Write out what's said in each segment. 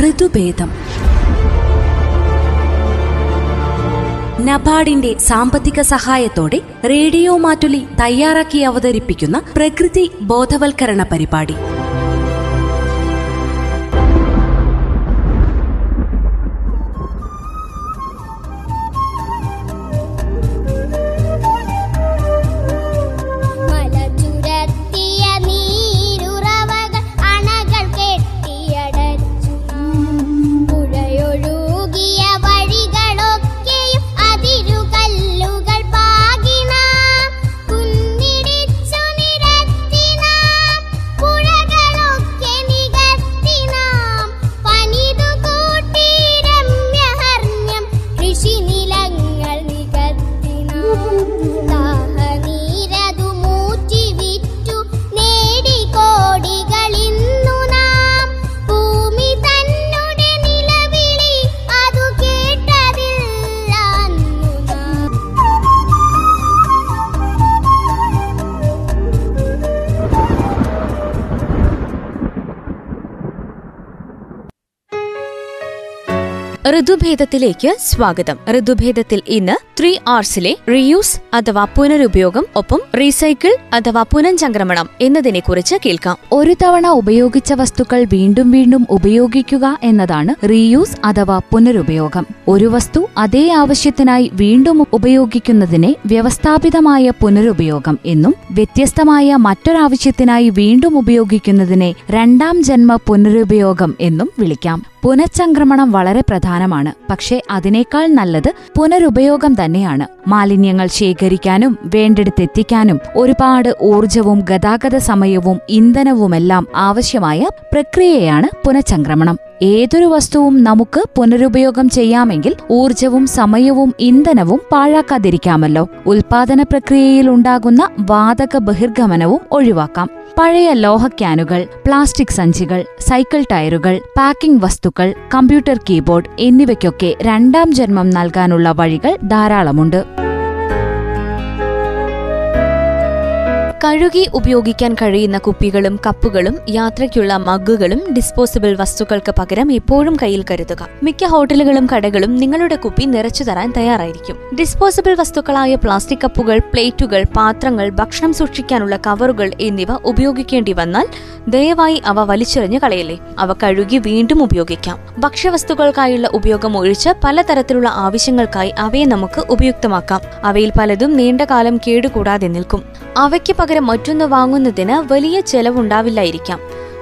ഋതുഭേദം നബാർഡിന്റെ സാമ്പത്തിക സഹായത്തോടെ റേഡിയോ മാറ്റുലി തയ്യാറാക്കി അവതരിപ്പിക്കുന്ന പ്രകൃതി ബോധവൽക്കരണ പരിപാടി. ഋതുഭേദത്തിലേക്ക് സ്വാഗതം. ഋതുഭേദത്തിൽ ഇന്ന് ത്രീ ആർസിലെ റിയൂസ് അഥവാ പുനരുപയോഗം ഒപ്പം റീസൈക്കിൾ അഥവാ എന്നതിനെ കുറിച്ച് കേൾക്കാം. ഒരു തവണ ഉപയോഗിച്ച വസ്തുക്കൾ വീണ്ടും വീണ്ടും ഉപയോഗിക്കുക എന്നതാണ് റീയൂസ് അഥവാ പുനരുപയോഗം. ഒരു വസ്തു അതേ ആവശ്യത്തിനായി വീണ്ടും ഉപയോഗിക്കുന്നതിനെ വ്യവസ്ഥാപിതമായ പുനരുപയോഗം എന്നും വ്യത്യസ്തമായ മറ്റൊരാവശ്യത്തിനായി വീണ്ടും ഉപയോഗിക്കുന്നതിനെ രണ്ടാം ജന്മ പുനരുപയോഗം എന്നും വിളിക്കാം. പുനഃചംക്രമണം വളരെ പ്രധാനമാണ്. പക്ഷേ അതിനേക്കാൾ നല്ലത് പുനരുപയോഗം തന്നെയാണ്. മാലിന്യങ്ങൾ ശേഖരിക്കാനും വേണ്ടെടുത്തെത്തിക്കാനും ഒരുപാട് ഊർജവും ഗതാഗത സമയവും ഇന്ധനവുമെല്ലാം ആവശ്യമായ പ്രക്രിയയാണ് പുനഃചംക്രമണം. ഏതൊരു വസ്തുവും നമുക്ക് പുനരുപയോഗം ചെയ്യാമെങ്കിൽ ഊർജവും സമയവും ഇന്ധനവും പാഴാക്കാതിരിക്കാമല്ലോ. ഉൽപാദന പ്രക്രിയയിൽ ഉണ്ടാകുന്ന വാതക ബഹിർഗമനവും ഒഴിവാക്കാം. പഴയ ലോഹ ക്യാനുകൾ പ്ലാസ്റ്റിക് സഞ്ചികൾ സൈക്കിൾ ടയറുകൾ പാക്കിംഗ് വസ്തുക്കൾ കമ്പ്യൂട്ടർ കീബോർഡ് എന്നിവയ്ക്കൊക്കെ രണ്ടാം ജന്മം നൽകാനുള്ള വഴികൾ ധാരാളമുണ്ട്. കഴുകി ഉപയോഗിക്കാൻ കഴിയുന്ന കുപ്പികളും കപ്പുകളും യാത്രയ്ക്കുള്ള മഗ്ഗുകളും ഡിസ്പോസിബിൾ വസ്തുക്കൾക്ക് പകരം എപ്പോഴും കയ്യിൽ കരുതുക. മിക്ക ഹോട്ടലുകളും കടകളും നിങ്ങളുടെ കുപ്പി നിറച്ചു തരാൻ തയ്യാറായിരിക്കും. ഡിസ്പോസിബിൾ വസ്തുക്കളായ പ്ലാസ്റ്റിക് കപ്പുകൾ പ്ലേറ്റുകൾ പാത്രങ്ങൾ ഭക്ഷണം സൂക്ഷിക്കാനുള്ള കവറുകൾ എന്നിവ ഉപയോഗിക്കേണ്ടി വന്നാൽ ദയവായി അവ വലിച്ചെറിഞ്ഞു കളയല്ലേ. അവ കഴുകി വീണ്ടും ഉപയോഗിക്കാം. ഭക്ഷ്യവസ്തുക്കൾക്കായുള്ള ഉപയോഗം ഒഴിച്ച് പലതരത്തിലുള്ള ആവശ്യങ്ങൾക്കായി അവയെ നമുക്ക് ഉപയുക്തമാക്കാം. അവയിൽ പലതും നീണ്ടകാലം കേടുകൂടാതെ നിൽക്കും. അവയ്ക്ക് പകരം മറ്റൊന്ന് വാങ്ങുന്നതിന് വലിയ ചെലവുണ്ടാവില്ലായിരിക്കാം.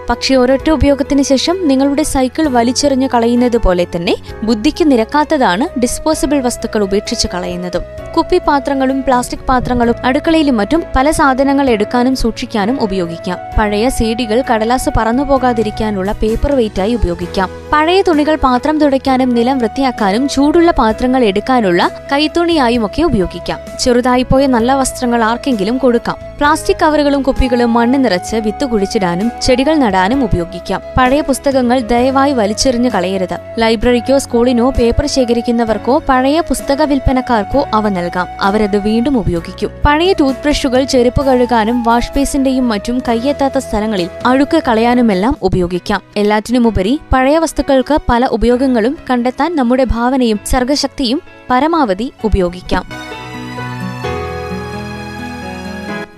പക്ഷേ ഒരൊറ്റ ഉപയോഗത്തിന് ശേഷം നിങ്ങളുടെ സൈക്കിൾ വലിച്ചെറിഞ്ഞു കളയുന്നത് പോലെ തന്നെ ബുദ്ധിക്ക് നിരക്കാത്തതാണ് ഡിസ്പോസിബിൾ വസ്തുക്കൾ ഉപേക്ഷിച്ച് കളയുന്നതും. കുപ്പിപാത്രങ്ങളും പ്ലാസ്റ്റിക് പാത്രങ്ങളും അടുക്കളയിലും മറ്റും പല സാധനങ്ങൾ എടുക്കാനും സൂക്ഷിക്കാനും ഉപയോഗിക്കാം. പഴയ സീഡികൾ കടലാസ് പറന്നുപോകാതിരിക്കാനുള്ള പേപ്പർ വെയിറ്റായി ഉപയോഗിക്കാം. പഴയ തുണികൾ പാത്രം തുടയ്ക്കാനും നിലം വൃത്തിയാക്കാനും ചൂടുള്ള പാത്രങ്ങൾ എടുക്കാനുള്ള കൈത്തുണിയായും ഒക്കെ ഉപയോഗിക്കാം. ചെറുതായിപ്പോയ നല്ല വസ്ത്രങ്ങൾ ആർക്കെങ്കിലും കൊടുക്കാം. പ്ലാസ്റ്റിക് കവറുകളും കുപ്പികളും മണ്ണ് നിറച്ച് വിത്ത് കുഴിച്ചിടാനും ചെടികൾ നടാനും ഉപയോഗിക്കാം. പഴയ പുസ്തകങ്ങൾ ദയവായി വലിച്ചെറിഞ്ഞു കളയരുത്. ലൈബ്രറിക്കോ സ്കൂളിനോ പേപ്പർ ശേഖരിക്കുന്നവർക്കോ പഴയ പുസ്തക വിൽപ്പനക്കാർക്കോ അവ നൽകാം അവരത് വീണ്ടും ഉപയോഗിക്കും. പഴയ ടൂത്ത് ബ്രഷുകൾ ചെരുപ്പ് കഴുകാനും വാഷ് ബേസിന്റെയും മറ്റും കയ്യെത്താത്ത സ്ഥലങ്ങളിൽ അഴുക്ക് കളയാനുമെല്ലാം ഉപയോഗിക്കാം. എല്ലാറ്റിനുമുപരി പഴയ വസ്തുക്കൾക്ക് പല ഉപയോഗങ്ങളും കണ്ടെത്താൻ നമ്മുടെ ഭാവനയും സർഗശക്തിയും പരമാവധി ഉപയോഗിക്കാം.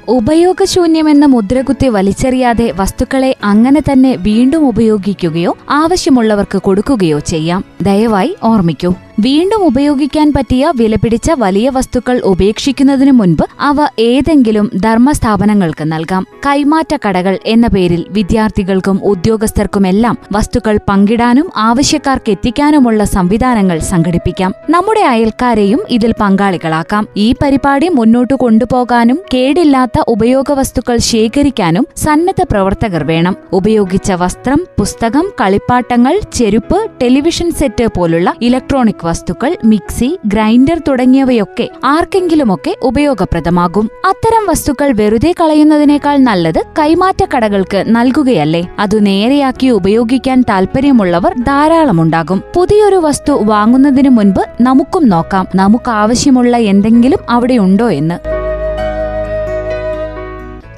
ഉപയോഗശൂന്യമെന്ന മുദ്രകുത്തി വലിച്ചെറിയാതെ വസ്തുക്കളെ അങ്ങനെ തന്നെ വീണ്ടും ഉപയോഗിക്കുകയോ ആവശ്യമുള്ളവർക്ക് കൊടുക്കുകയോ ചെയ്യാം. ദയവായി ഓർമ്മിക്കൂ. വീണ്ടും ഉപയോഗിക്കാൻ പറ്റിയ വിലപിടിച്ച വലിയ വസ്തുക്കൾ ഉപേക്ഷിക്കുന്നതിനു മുൻപ് അവ ഏതെങ്കിലും ധർമ്മസ്ഥാപനങ്ങൾക്ക് നൽകാം. കൈമാറ്റ കടകൾ എന്ന പേരിൽ വിദ്യാർത്ഥികൾക്കും ഉദ്യോഗസ്ഥർക്കുമെല്ലാം വസ്തുക്കൾ പങ്കിടാനും ആവശ്യക്കാർക്ക് എത്തിക്കാനുമുള്ള സംവിധാനങ്ങൾ സംഘടിപ്പിക്കാം. നമ്മുടെ അയൽക്കാരെയും ഇതിൽ പങ്കാളികളാക്കാം. ഈ പരിപാടി മുന്നോട്ടു കൊണ്ടുപോകാനും കേടില്ലാത്ത ഉപയോഗ വസ്തുക്കൾ ശേഖരിക്കാനും സന്നദ്ധ പ്രവർത്തകർ വേണം. ഉപയോഗിച്ച വസ്ത്രം പുസ്തകം കളിപ്പാട്ടങ്ങൾ ചെരുപ്പ് ടെലിവിഷൻ സെറ്റ് പോലുള്ള ഇലക്ട്രോണിക് വസ്തുക്കൾ മിക്സി ഗ്രൈൻഡർ തുടങ്ങിയവയൊക്കെ ആർക്കെങ്കിലുമൊക്കെ ഉപയോഗപ്രദമാകും. അത്തരം വസ്തുക്കൾ വെറുതെ കളയുന്നതിനേക്കാൾ നല്ലത് കൈമാറ്റ കടകൾക്ക് നൽകുകയല്ലേ. അതു നേരെയാക്കി ഉപയോഗിക്കാൻ താല്പര്യമുള്ളവർ ധാരാളമുണ്ടാകും. പുതിയൊരു വസ്തു വാങ്ങുന്നതിനു മുൻപ് നമുക്കും നോക്കാം. നമുക്കാവശ്യമുള്ള എന്തെങ്കിലും അവിടെ ഉണ്ടോ എന്ന്.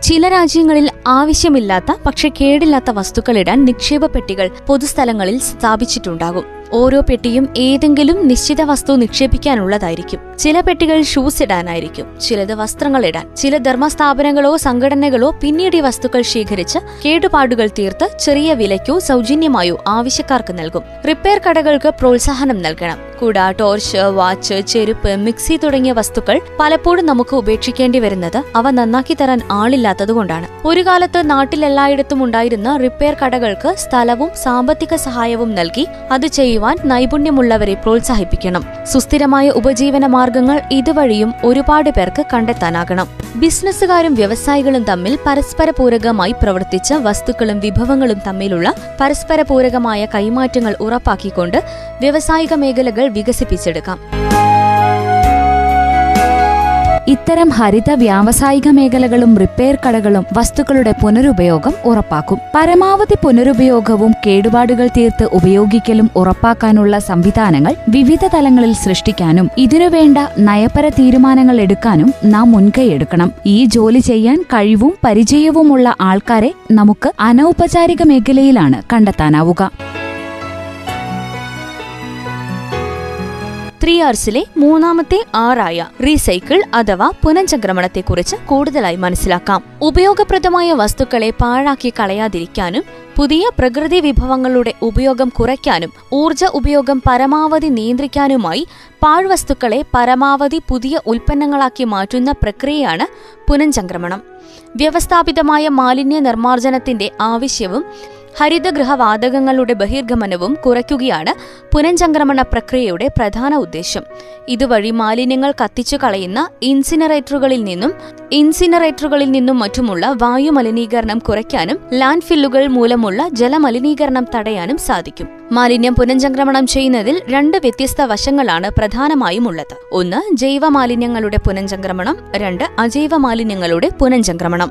ചില രാജ്യങ്ങളിൽ ആവശ്യമില്ലാത്ത പക്ഷെ കേടില്ലാത്ത വസ്തുക്കളിടാൻ നിക്ഷേപ പെട്ടികൾ പൊതുസ്ഥലങ്ങളിൽ സ്ഥാപിച്ചിട്ടുണ്ടാകും. ഓരോ പെട്ടിയും ഏതെങ്കിലും നിശ്ചിത വസ്തു നിക്ഷേപിക്കാനുള്ളതായിരിക്കും. ചില പെട്ടികൾ ഷൂസ് ഇടാനായിരിക്കും ചിലത് വസ്ത്രങ്ങൾ ഇടാൻ ചില ധർമ്മസ്ഥാപനങ്ങളോ സംഘടനകളോ പിന്നീട് ഈ വസ്തുക്കൾ ശേഖരിച്ച് കേടുപാടുകൾ തീർത്ത് ചെറിയ വിലയ്ക്കോ സൗജന്യമായോ ആവശ്യക്കാർക്ക് നൽകും. റിപ്പയർ കടകൾക്ക് പ്രോത്സാഹനം നൽകണം. കുട ടോർച്ച് വാച്ച് ചെരുപ്പ് മിക്സി തുടങ്ങിയ വസ്തുക്കൾ പലപ്പോഴും നമുക്ക് ഉപേക്ഷിക്കേണ്ടി വരുന്നത് അവ നന്നാക്കി തരാൻ ആളില്ലാത്തതുകൊണ്ടാണ് ഒരു കാലത്ത് നാട്ടിലെല്ലായിടത്തും ഉണ്ടായിരുന്ന റിപ്പയർ കടകൾക്ക് സ്ഥലവും സാമ്പത്തിക സഹായവും നൽകി അത് ചെയ്യുവാൻ നൈപുണ്യമുള്ളവരെ പ്രോത്സാഹിപ്പിക്കണം. സുസ്ഥിരമായ ഉപജീവന മാർഗങ്ങൾ ഇതുവഴിയും ഒരുപാട് പേർക്ക് കണ്ടെത്താനാകണം. ബിസിനസ്സുകാരും വ്യവസായികളും തമ്മിൽ പരസ്പര പൂരകമായി പ്രവർത്തിച്ച വസ്തുക്കളും വിഭവങ്ങളും തമ്മിലുള്ള പരസ്പര പൂരകമായ കൈമാറ്റങ്ങൾ ഉറപ്പാക്കിക്കൊണ്ട് വ്യവസായിക മേഖലകൾ വികസിപ്പിച്ചെടുക്കാം. ഇത്തരം ഹരിത വ്യാവസായിക മേഖലകളും റിപ്പയർ കടകളും വസ്തുക്കളുടെ പുനരുപയോഗം ഉറപ്പാക്കും. പരമാവധി പുനരുപയോഗവും കേടുപാടുകൾ തീർത്ത് ഉപയോഗിക്കലും ഉറപ്പാക്കാനുള്ള സംവിധാനങ്ങൾ വിവിധ തലങ്ങളിൽ സൃഷ്ടിക്കാനും ഇതിനുവേണ്ട നയപര തീരുമാനങ്ങൾ എടുക്കാനും നാം മുൻകൈയെടുക്കണം ഈ ജോലി ചെയ്യാൻ കഴിവും പരിചയവുമുള്ള ആൾക്കാരെ നമുക്ക് അനൗപചാരിക മേഖലയിലാണ് കണ്ടെത്താനാവുക. ത്രീ ആർസിലെ മൂന്നാമത്തെ ആറായ റീസൈക്കിൾ അഥവാ പുനഃചംക്രമണത്തെക്കുറിച്ച് കൂടുതലായി മനസ്സിലാക്കാം. ഉപയോഗപ്രദമായ വസ്തുക്കളെ പാഴാക്കി കളയാതിരിക്കാനും പുതിയ പ്രകൃതി വിഭവങ്ങളുടെ ഉപയോഗം കുറയ്ക്കാനും ഊർജ ഉപയോഗം പരമാവധി നിയന്ത്രിക്കാനുമായി പാഴ്വസ്തുക്കളെ പരമാവധി പുതിയ ഉൽപ്പന്നങ്ങളാക്കി മാറ്റുന്ന പ്രക്രിയയാണ് പുനഃചംക്രമണം. വ്യവസ്ഥാപിതമായ മാലിന്യ നിർമ്മാർജനത്തിന്റെ ആവശ്യവും ഹരിതഗൃഹവാതകങ്ങളുടെ ബഹിർഗമനവും കുറയ്ക്കുകയാണ് പുനഃചംക്രമണ പ്രക്രിയയുടെ പ്രധാന ഉദ്ദേശം. ഇതുവഴി മാലിന്യങ്ങൾ കത്തിച്ചു കളയുന്ന ഇൻസിനറേറ്ററുകളിൽ നിന്നും ഇൻസിനറേറ്ററുകളിൽ നിന്നും മറ്റുമുള്ള വായു മലിനീകരണം കുറയ്ക്കാനും ലാൻഡ് ഫില്ലുകൾ മൂലമുള്ള ജലമലിനീകരണം തടയാനും സാധിക്കും. മാലിന്യം പുനഃചംക്രമണം ചെയ്യുന്നതിൽ രണ്ട് വ്യത്യസ്ത വശങ്ങളാണ് പ്രധാനമായും ഉള്ളത്. ഒന്ന് ജൈവ മാലിന്യങ്ങളുടെ പുനഃചംക്രമണം. രണ്ട് അജൈവ മാലിന്യങ്ങളുടെ പുനഃചംക്രമണം.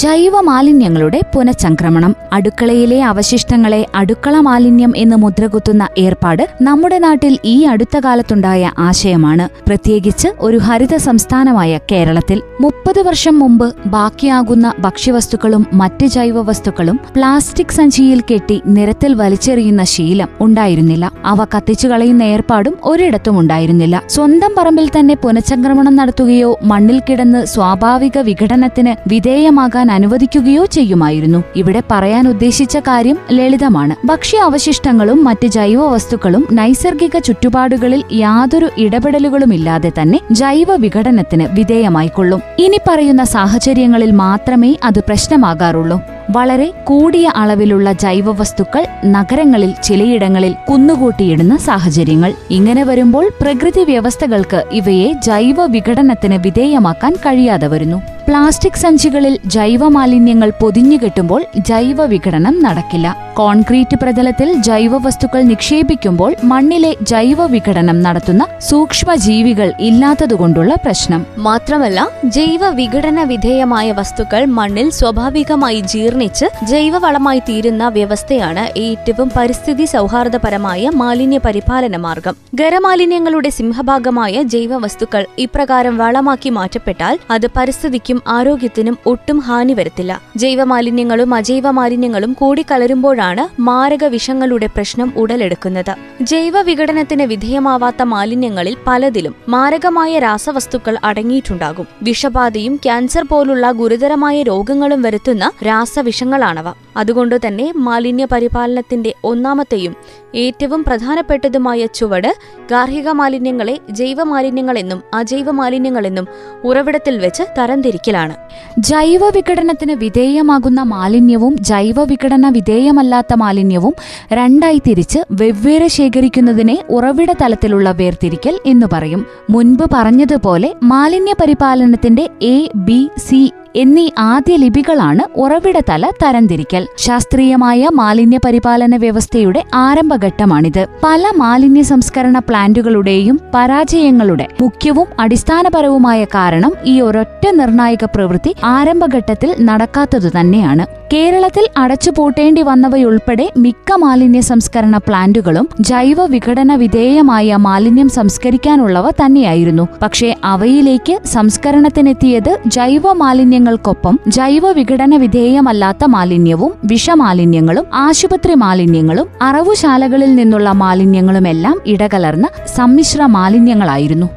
ജൈവ മാലിന്യങ്ങളുടെ പുനഃചംക്രമണം അടുക്കളയിലെ അവശിഷ്ടങ്ങളെ അടുക്കള മാലിന്യം എന്ന് മുദ്രകുത്തുന്ന ഏർപ്പാട് നമ്മുടെ നാട്ടിൽ ഈ അടുത്ത കാലത്തുണ്ടായ ആശയമാണ്. പ്രത്യേകിച്ച് ഒരു ഹരിത സംസ്ഥാനമായ കേരളത്തിൽ മുപ്പത് വർഷം മുമ്പ് ബാക്കിയാകുന്ന ഭക്ഷ്യവസ്തുക്കളും മറ്റ് ജൈവ വസ്തുക്കളും പ്ലാസ്റ്റിക് സഞ്ചിയിൽ കെട്ടി നിരത്തിൽ വലിച്ചെറിയുന്ന ശീലം ഉണ്ടായിരുന്നില്ല. അവ കത്തിച്ചു കളയുന്ന ഏർപ്പാടും ഒരിടത്തും ഉണ്ടായിരുന്നില്ല. സ്വന്തം പറമ്പിൽ തന്നെ പുനഃചംക്രമണം നടത്തുകയോ മണ്ണിൽ കിടന്ന് സ്വാഭാവിക വിഘടനത്തിന് വിധേയമാകാൻ അനുവദിക്കുകയോ ചെയ്യുമായിരുന്നു. ഇവിടെ പറയാൻ ഉദ്ദേശിച്ച കാര്യം ലളിതമാണ്. ഭക്ഷ്യ അവശിഷ്ടങ്ങളും മറ്റ് ജൈവ വസ്തുക്കളും നൈസർഗിക ചുറ്റുപാടുകളിൽ യാതൊരു ഇടപെടലുകളുമില്ലാതെ തന്നെ ജൈവ വിഘടനത്തിന് വിധേയമായിക്കൊള്ളും ഇനി പറയുന്ന സാഹചര്യങ്ങളിൽ മാത്രമേ അത് പ്രശ്നമാകാറുള്ളൂ. വളരെ കൂടിയ അളവിലുള്ള ജൈവ വസ്തുക്കൾ നഗരങ്ങളിൽ ചിലയിടങ്ങളിൽ കുന്നുകൂട്ടിയിടുന്ന സാഹചര്യങ്ങൾ. ഇങ്ങനെ വരുമ്പോൾ പ്രകൃതി വ്യവസ്ഥകൾക്ക് ഇവയെ ജൈവ വിഘടനത്തിന് വിധേയമാക്കാൻ കഴിയാതെ വരുന്നു. പ്ലാസ്റ്റിക് സഞ്ചികളിൽ ജൈവമാലിന്യങ്ങൾ പൊതിഞ്ഞുകെട്ടുമ്പോൾ ജൈവ വിഘടനം നടക്കില്ല. കോൺക്രീറ്റ് പ്രതലത്തിൽ ജൈവവസ്തുക്കൾ നിക്ഷേപിക്കുമ്പോൾ മണ്ണിലെ ജൈവ വിഘടനം നടത്തുന്ന സൂക്ഷ്മജീവികൾ ഇല്ലാത്തതുകൊണ്ടുള്ള പ്രശ്നം. മാത്രമല്ല ജൈവ വിഘടന വിധേയമായ വസ്തുക്കൾ മണ്ണിൽ സ്വാഭാവികമായി ജീർണിച്ച് ജൈവവളമായി തീരുന്ന വ്യവസ്ഥയാണ് ഏറ്റവും പരിസ്ഥിതി സൗഹാർദ്ദപരമായ മാലിന്യ പരിപാലന മാർഗം. ഖരമാലിന്യങ്ങളുടെ സിംഹഭാഗമായ ജൈവ വസ്തുക്കൾ ഇപ്രകാരം വളമാക്കി മാറ്റപ്പെട്ടാൽ അത് പരിസ്ഥിതിക്കും ആരോഗ്യത്തിനും ഒട്ടും ഹാനി വരുത്തില്ല. ജൈവ മാലിന്യങ്ങളും അജൈവ മാലിന്യങ്ങളും കൂടിക്കലരുമ്പോഴാണ് മാരക വിഷങ്ങളുടെ പ്രശ്നം ഉടലെടുക്കുന്നത്. ജൈവ വിഘടനത്തിന് വിധേയമാവാത്ത മാലിന്യങ്ങളിൽ പലതിലും മാരകമായ രാസവസ്തുക്കൾ അടങ്ങിയിട്ടുണ്ടാകും. വിഷബാധയും ക്യാൻസർ പോലുള്ള ഗുരുതരമായ രോഗങ്ങളും വരുത്തുന്ന രാസവിഷങ്ങളാണവ. അതുകൊണ്ട് തന്നെ മാലിന്യ പരിപാലനത്തിന്റെ ഒന്നാമത്തെയും ഏറ്റവും പ്രധാനപ്പെട്ടതുമായ ചുവട് ഗാർഹിക മാലിന്യങ്ങളെ ജൈവ മാലിന്യങ്ങളെന്നും അജൈവ മാലിന്യങ്ങളെന്നും ഉറവിടത്തിൽ വെച്ച് തരംതിരിക്കലാണ്. ജൈവ വിഘടനത്തിന് വിധേയമാകുന്ന മാലിന്യവും ജൈവ വിഘടന വിധേയമല്ലാത്ത മാലിന്യവും രണ്ടായി തിരിച്ച് വെവ്വേറെ ശേഖരിക്കുന്നതിനെ ഉറവിട തലത്തിലുള്ള വേർതിരിക്കൽ എന്ന് പറയും. മുൻപ് പറഞ്ഞതുപോലെ മാലിന്യ പരിപാലനത്തിന്റെ എ ബി സി എന്നീ ആദ്യ ലിപികളാണ് ഉറവിടതല തരംതിരിക്കൽ. ശാസ്ത്രീയമായ മാലിന്യ പരിപാലന വ്യവസ്ഥയുടെ ആരംഭഘട്ടമാണിത്. പല മാലിന്യ സംസ്കരണ പ്ലാന്റുകളുടെയും പരാജയങ്ങളുടെ മുഖ്യവും അടിസ്ഥാനപരവുമായ കാരണം ഈ ഒരൊറ്റ നിർണായക പ്രവൃത്തി ആരംഭഘട്ടത്തിൽ നടക്കാത്തതു തന്നെയാണ് കേരളത്തിൽ അടച്ചുപൂട്ടേണ്ടി വന്നവയുൾപ്പെടെ മിക്ക മാലിന്യ സംസ്കരണ പ്ലാന്റുകളും ജൈവ വിഘടന വിധേയമായ മാലിന്യം സംസ്കരിക്കാനുള്ളവ തന്നെയായിരുന്നു. പക്ഷേ അവയിലേക്ക് സംസ്കരണത്തിനെത്തിയത് ജൈവ മാലിന്യങ്ങൾക്കൊപ്പം ജൈവ വിഘടന വിധേയമല്ലാത്ത മാലിന്യവും വിഷമാലിന്യങ്ങളും ആശുപത്രി മാലിന്യങ്ങളും അറവുശാലകളിൽ നിന്നുള്ള മാലിന്യങ്ങളുമെല്ലാം ഇടകലർന്ന സമ്മിശ്ര മാലിന്യങ്ങളായിരുന്നു.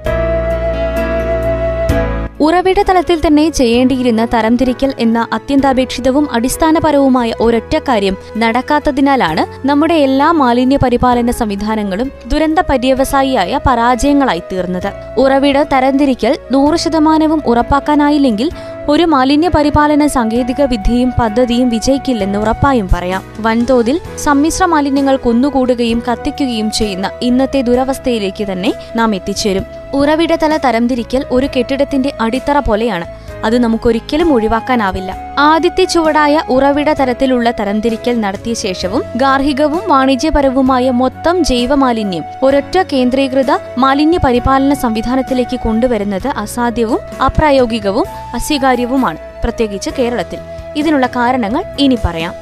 ഉറവിട തലത്തിൽ തന്നെ ചെയ്യേണ്ടിയിരുന്ന തരംതിരിക്കൽ എന്ന അത്യന്താപേക്ഷിതവും അടിസ്ഥാനപരവുമായ ഒരൊറ്റ കാര്യം നടക്കാത്തതിനാലാണ് നമ്മുടെ എല്ലാ മാലിന്യ പരിപാലന സംവിധാനങ്ങളും ദുരന്ത പര്യവസായിയായ പരാജയങ്ങളായി തീർന്നത്. ഉറവിട തരംതിരിക്കൽ നൂറ് ശതമാനവും ഉറപ്പാക്കാനായില്ലെങ്കിൽ ഒരു മാലിന്യ പരിപാലന സാങ്കേതിക വിദ്യയും പദ്ധതിയും വിജയിക്കില്ലെന്ന് ഉറപ്പായും പറയാം. വൻതോതിൽ സമ്മിശ്ര മാലിന്യങ്ങൾ കുന്നുകൂടുകയും കത്തിക്കുകയും ചെയ്യുന്ന ഇന്നത്തെ ദുരവസ്ഥയിലേക്ക് തന്നെ നാം എത്തിച്ചേരും. ഉറവിടതല തരംതിരിക്കൽ ഒരു കെട്ടിടത്തിന്റെ അടിത്തറ പോലെയാണ്. അത് നമുക്കൊരിക്കലും ഒഴിവാക്കാനാവില്ല. ആദ്യത്തെ ചുവടായ ഉറവിട തരത്തിലുള്ള തരംതിരിക്കൽ നടത്തിയ ശേഷവും ഗാർഹികവും വാണിജ്യപരവുമായ മൊത്തം ജൈവമാലിന്യം ഒരൊറ്റ കേന്ദ്രീകൃത മാലിന്യ പരിപാലന സംവിധാനത്തിലേക്ക് കൊണ്ടുവരുന്നത് അസാധ്യവും അപ്രായോഗികവും അസ്വീകാര്യവുമാണ് പ്രത്യേകിച്ച് കേരളത്തിൽ. ഇതിനുള്ള കാരണങ്ങൾ ഇനി പറയാം.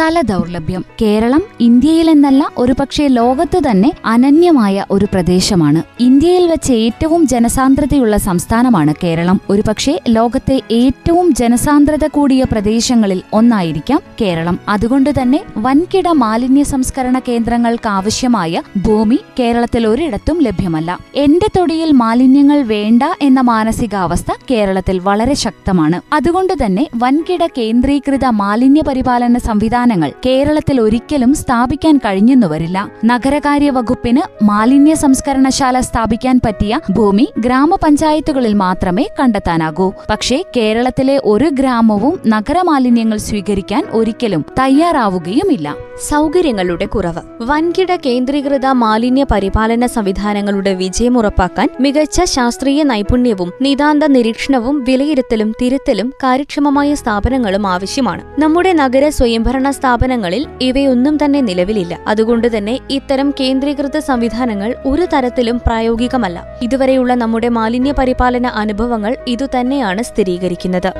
സ്ഥല ദൗർലഭ്യം. കേരളം ഇന്ത്യയിലെന്നല്ല ഒരുപക്ഷെ ലോകത്ത് തന്നെ അനന്യമായ ഒരു പ്രദേശമാണ്. ഇന്ത്യയിൽ വെച്ച് ഏറ്റവും ജനസാന്ദ്രതയുള്ള സംസ്ഥാനമാണ് കേരളം. ഒരുപക്ഷെ ലോകത്തെ ഏറ്റവും ജനസാന്ദ്രത കൂടിയ പ്രദേശങ്ങളിൽ ഒന്നായിരിക്കാം കേരളം. അതുകൊണ്ട് തന്നെ വൻകിട മാലിന്യ സംസ്കരണ കേന്ദ്രങ്ങൾക്ക് ആവശ്യമായ ഭൂമി കേരളത്തിൽ ഒരിടത്തും ലഭ്യമല്ല. എന്റെ തൊടിയിൽ മാലിന്യങ്ങൾ വേണ്ട എന്ന മാനസികാവസ്ഥ കേരളത്തിൽ വളരെ ശക്തമാണ്. അതുകൊണ്ട് തന്നെ വൻകിട കേന്ദ്രീകൃത മാലിന്യ പരിപാലന സംവിധാനങ്ങൾ കേരളത്തിൽ ഒരിക്കലും സ്ഥാപിക്കാൻ കഴിഞ്ഞെന്നു വരില്ല നഗരകാര്യ വകുപ്പിന് മാലിന്യ സംസ്കരണശാല സ്ഥാപിക്കാൻ പറ്റിയ ഭൂമി ഗ്രാമപഞ്ചായത്തുകളിൽ മാത്രമേ കണ്ടെത്താനാകൂ. പക്ഷേ കേരളത്തിലെ ഒരു ഗ്രാമവും നഗരമാലിന്യങ്ങൾ സ്വീകരിക്കാൻ ഒരിക്കലും തയ്യാറാവുകയുമില്ല. സൗകര്യങ്ങളുടെ കുറവ്. വൻകിട കേന്ദ്രീകൃത മാലിന്യ പരിപാലന സംവിധാനങ്ങളുടെ വിജയം ഉറപ്പാക്കാൻ മികച്ച ശാസ്ത്രീയ നൈപുണ്യവും നിതാന്ത നിരീക്ഷണവും വിലയിരുത്തലും തിരുത്തലും കാര്യക്ഷമമായ സ്ഥാപനങ്ങളും ആവശ്യമാണ്. നമ്മുടെ നഗര സ്വയംഭരണ സ്ഥാപനങ്ങളിൽ ഇവയൊന്നും തന്നെ നിലവിലില്ല. അതുകൊണ്ട് തന്നെ ഇത്തരം കേന്ദ്രീകൃത സംവിധാനങ്ങൾ ഒരു തരത്തിലും പ്രായോഗികമല്ല. ഇതുവരെയുള്ള നമ്മുടെ മാലിന്യ പരിപാലന അനുഭവങ്ങൾ ഇതുതന്നെയാണ് സ്ഥിരീകരിക്കുന്നത്.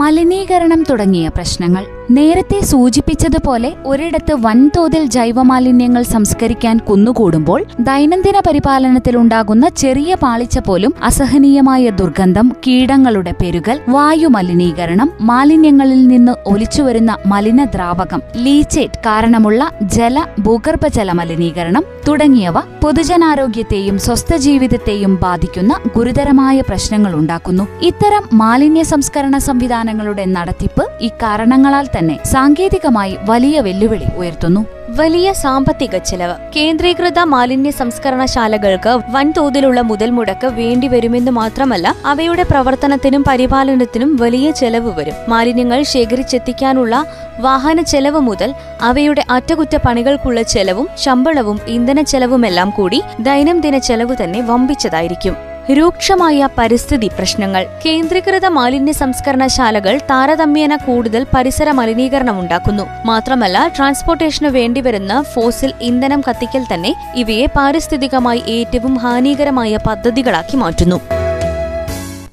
മലിനീകരണം തുടങ്ങിയ പ്രശ്നങ്ങൾ നേരത്തെ സൂചിപ്പിച്ചതുപോലെ ഒരിടത്ത് വൻതോതിൽ ജൈവമാലിന്യങ്ങൾ സംസ്കരിക്കാൻ കുന്നുകൂടുമ്പോൾ ദൈനംദിന പരിപാലനത്തിലുണ്ടാകുന്ന ചെറിയ പാളിച്ച പോലും അസഹനീയമായ ദുർഗന്ധം കീടങ്ങളുടെ പെരുകൽ വായുമലിനീകരണം മാലിന്യങ്ങളിൽ നിന്ന് ഒലിച്ചുവരുന്ന മലിനദ്രാവകം ലീച്ചേറ്റ് കാരണമുള്ള ജല ഭൂഗർഭജല മലിനീകരണം തുടങ്ങിയവ പൊതുജനാരോഗ്യത്തെയും സ്വസ്ഥ ജീവിതത്തെയും ബാധിക്കുന്ന ഗുരുതരമായ പ്രശ്നങ്ങൾ ഉണ്ടാക്കുന്നു. ഇത്തരം മാലിന്യ സംസ്കരണ സംവിധാനങ്ങളുടെ നടത്തിപ്പ് ഇക്കാരണങ്ങളാൽ തന്നെ സാങ്കേതികമായി വലിയ വെല്ലുവിളി ഉയർത്തുന്നു. വലിയ സാമ്പത്തിക ചെലവ്. കേന്ദ്രീകൃത മാലിന്യ സംസ്കരണശാലകൾക്ക് വൻതോതിലുള്ള മുതൽ മുടക്ക് വേണ്ടിവരുമെന്ന് മാത്രമല്ല അവയുടെ പ്രവർത്തനത്തിനും പരിപാലനത്തിനും വലിയ ചെലവ് വരും. മാലിന്യങ്ങൾ ശേഖരിച്ചെത്തിക്കാനുള്ള വാഹന ചെലവ് മുതൽ അവയുടെ അറ്റകുറ്റപ്പണികൾക്കുള്ള ചെലവും ശമ്പളവും ഇന്ധന ചെലവുമെല്ലാം കൂടി ദൈനംദിന ചെലവ് തന്നെ വമ്പിച്ചതായിരിക്കും. രൂക്ഷമായ പരിസ്ഥിതി പ്രശ്നങ്ങൾ. കേന്ദ്രീകൃത മാലിന്യ സംസ്കരണശാലകൾ താരതമ്യേന കൂടുതൽ പരിസര മലിനീകരണം ഉണ്ടാക്കുന്നു. മാത്രമല്ല ട്രാൻസ്പോർട്ടേഷന് വേണ്ടിവരുന്ന ഫോസിൽ ഇന്ധനം കത്തിക്കൽ തന്നെ ഇവയെ പാരിസ്ഥിതികമായി ഏറ്റവും ഹാനികരമായ പദ്ധതികളാക്കി മാറ്റുന്നു.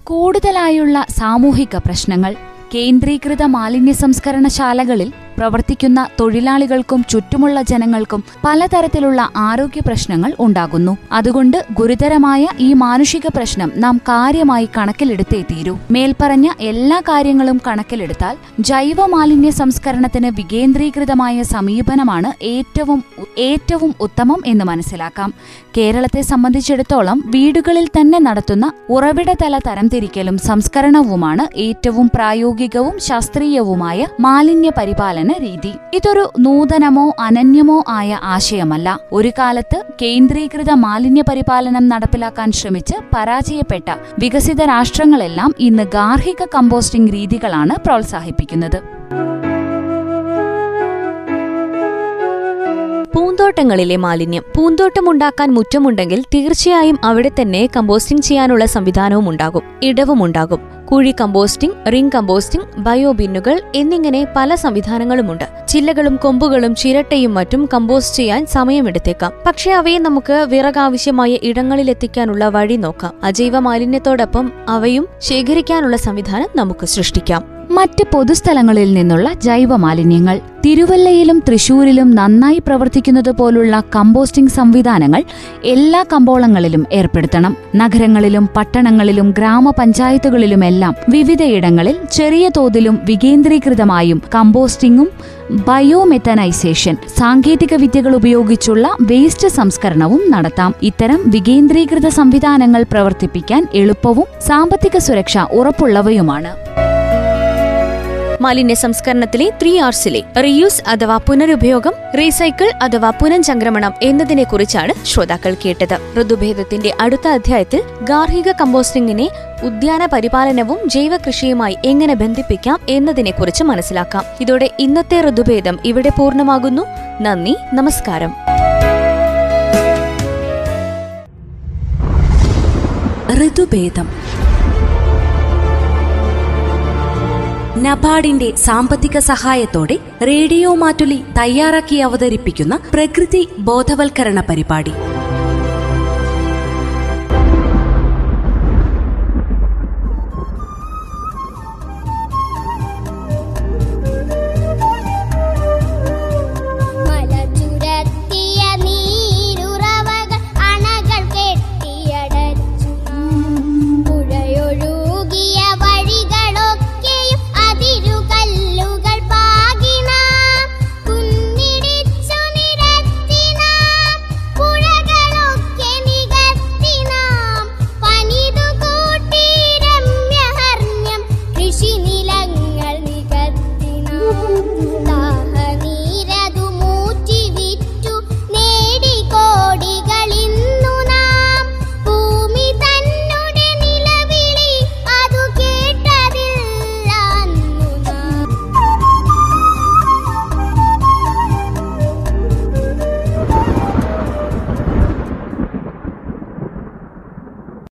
കൂടുതലായുള്ള സാമൂഹിക പ്രശ്നങ്ങൾ. കേന്ദ്രീകൃത മാലിന്യ സംസ്കരണശാലകളിൽ പ്രവർത്തിക്കുന്ന തൊഴിലാളികൾക്കും ചുറ്റുമുള്ള ജനങ്ങൾക്കും പലതരത്തിലുള്ള ആരോഗ്യ പ്രശ്നങ്ങൾ ഉണ്ടാകുന്നു. അതുകൊണ്ട് ഗുരുതരമായ ഈ മാനുഷിക പ്രശ്നം നാം കാര്യമായി കണക്കിലെടുത്തേ തീരൂ. മേൽപ്പറഞ്ഞ എല്ലാ കാര്യങ്ങളും കണക്കിലെടുത്താൽ ജൈവ മാലിന്യ സംസ്കരണത്തിന് വികേന്ദ്രീകൃതമായ സമീപനമാണ് ഏറ്റവും ഏറ്റവും ഉത്തമം എന്ന് മനസ്സിലാക്കാം. കേരളത്തെ സംബന്ധിച്ചിടത്തോളം വീടുകളിൽ തന്നെ നടത്തുന്ന ഉറവിടതല തരംതിരിക്കലും സംസ്കരണവുമാണ് ഏറ്റവും പ്രായോഗികവും ശാസ്ത്രീയവുമായ മാലിന്യ പരിപാലന രീതി. ഇതൊരു നൂതനമോ അനന്യമോ ആയ ആശയമല്ല. ഒരു കാലത്ത് കേന്ദ്രീകൃത മാലിന്യ പരിപാലനം നടപ്പിലാക്കാൻ ശ്രമിച്ച് പരാജയപ്പെട്ട വികസിത രാഷ്ട്രങ്ങളെല്ലാം ഇന്ന് ഗാർഹിക കമ്പോസ്റ്റിംഗ് രീതികളാണ് പ്രോത്സാഹിപ്പിക്കുന്നത്. പൂന്തോട്ടങ്ങളിലെ മാലിന്യം പൂന്തോട്ടമുണ്ടാക്കാൻ മുറ്റമുണ്ടെങ്കിൽ തീർച്ചയായും അവിടെ തന്നെ കമ്പോസ്റ്റിംഗ് ചെയ്യാനുള്ള സംവിധാനവും ഉണ്ടാകും ഇടവും ഉണ്ടാകും. കുഴി കമ്പോസ്റ്റിംഗ് റിംഗ് കമ്പോസ്റ്റിംഗ് ബയോബിന്നുകൾ എന്നിങ്ങനെ പല സംവിധാനങ്ങളുമുണ്ട്. ചില്ലകളും കൊമ്പുകളും ചിരട്ടയും മറ്റും കമ്പോസ്റ്റ് ചെയ്യാൻ സമയമെടുത്തേക്കാം. പക്ഷേ അവയെ നമുക്ക് വിറകാവശ്യമായ ഇടങ്ങളിലെത്തിക്കാനുള്ള വഴി നോക്കാം. അജൈവ മാലിന്യത്തോടൊപ്പം അവയും ശേഖരിക്കാനുള്ള സംവിധാനം നമുക്ക് സൃഷ്ടിക്കാം. മറ്റ് പൊതുസ്ഥലങ്ങളിൽ നിന്നുള്ള ജൈവ മാലിന്യങ്ങൾ തിരുവല്ലയിലും തൃശൂരിലും നന്നായി പ്രവർത്തിക്കുന്നത് പോലുള്ള കമ്പോസ്റ്റിംഗ് സംവിധാനങ്ങൾ എല്ലാ കമ്പോളങ്ങളിലും ഏർപ്പെടുത്തണം. നഗരങ്ങളിലും പട്ടണങ്ങളിലും ഗ്രാമപഞ്ചായത്തുകളിലുമെല്ലാം വിവിധയിടങ്ങളിൽ ചെറിയ തോതിലും വികേന്ദ്രീകൃതമായും കമ്പോസ്റ്റിംഗും ബയോമെത്തനൈസേഷൻ സാങ്കേതിക വിദ്യകൾ ഉപയോഗിച്ചുള്ള വേസ്റ്റ് സംസ്കരണവും നടത്താം. ഇത്തരം വികേന്ദ്രീകൃത സംവിധാനങ്ങൾ പ്രവർത്തിപ്പിക്കാൻ എളുപ്പവും സാമ്പത്തിക സുരക്ഷ ഉറപ്പുള്ളവയുമാണ്. മാലിന്യ സംസ്കരണത്തിലെ ത്രീ ആർസിലെ റീയൂസ് അഥവാ പുനരുപയോഗം റീസൈക്കിൾ അഥവാ പുനഃചംക്രമണം എന്നതിനെക്കുറിച്ചാണ് ശ്രോതാക്കൾ കേട്ടത്. ഋതുഭേദത്തിന്റെ അടുത്ത അധ്യായത്തിൽ ഗാർഹിക കമ്പോസ്റ്റിംഗിനെ ഉദ്യാന പരിപാലനവും ജൈവകൃഷിയുമായി എങ്ങനെ ബന്ധിപ്പിക്കാം എന്നതിനെക്കുറിച്ച് മനസ്സിലാക്കാം. ഇതോടെ ഇന്നത്തെ ഋതുഭേദം ഇവിടെ പൂർണമാകുന്നു. നന്ദി നമസ്കാരം. ഋതുഭേദം. നബാർഡിന്റെ സാമ്പത്തിക സഹായത്തോടെ റേഡിയോ മാറ്റുലി തയ്യാറാക്കി അവതരിപ്പിക്കുന്ന പ്രകൃതി ബോധവൽക്കരണ പരിപാടി.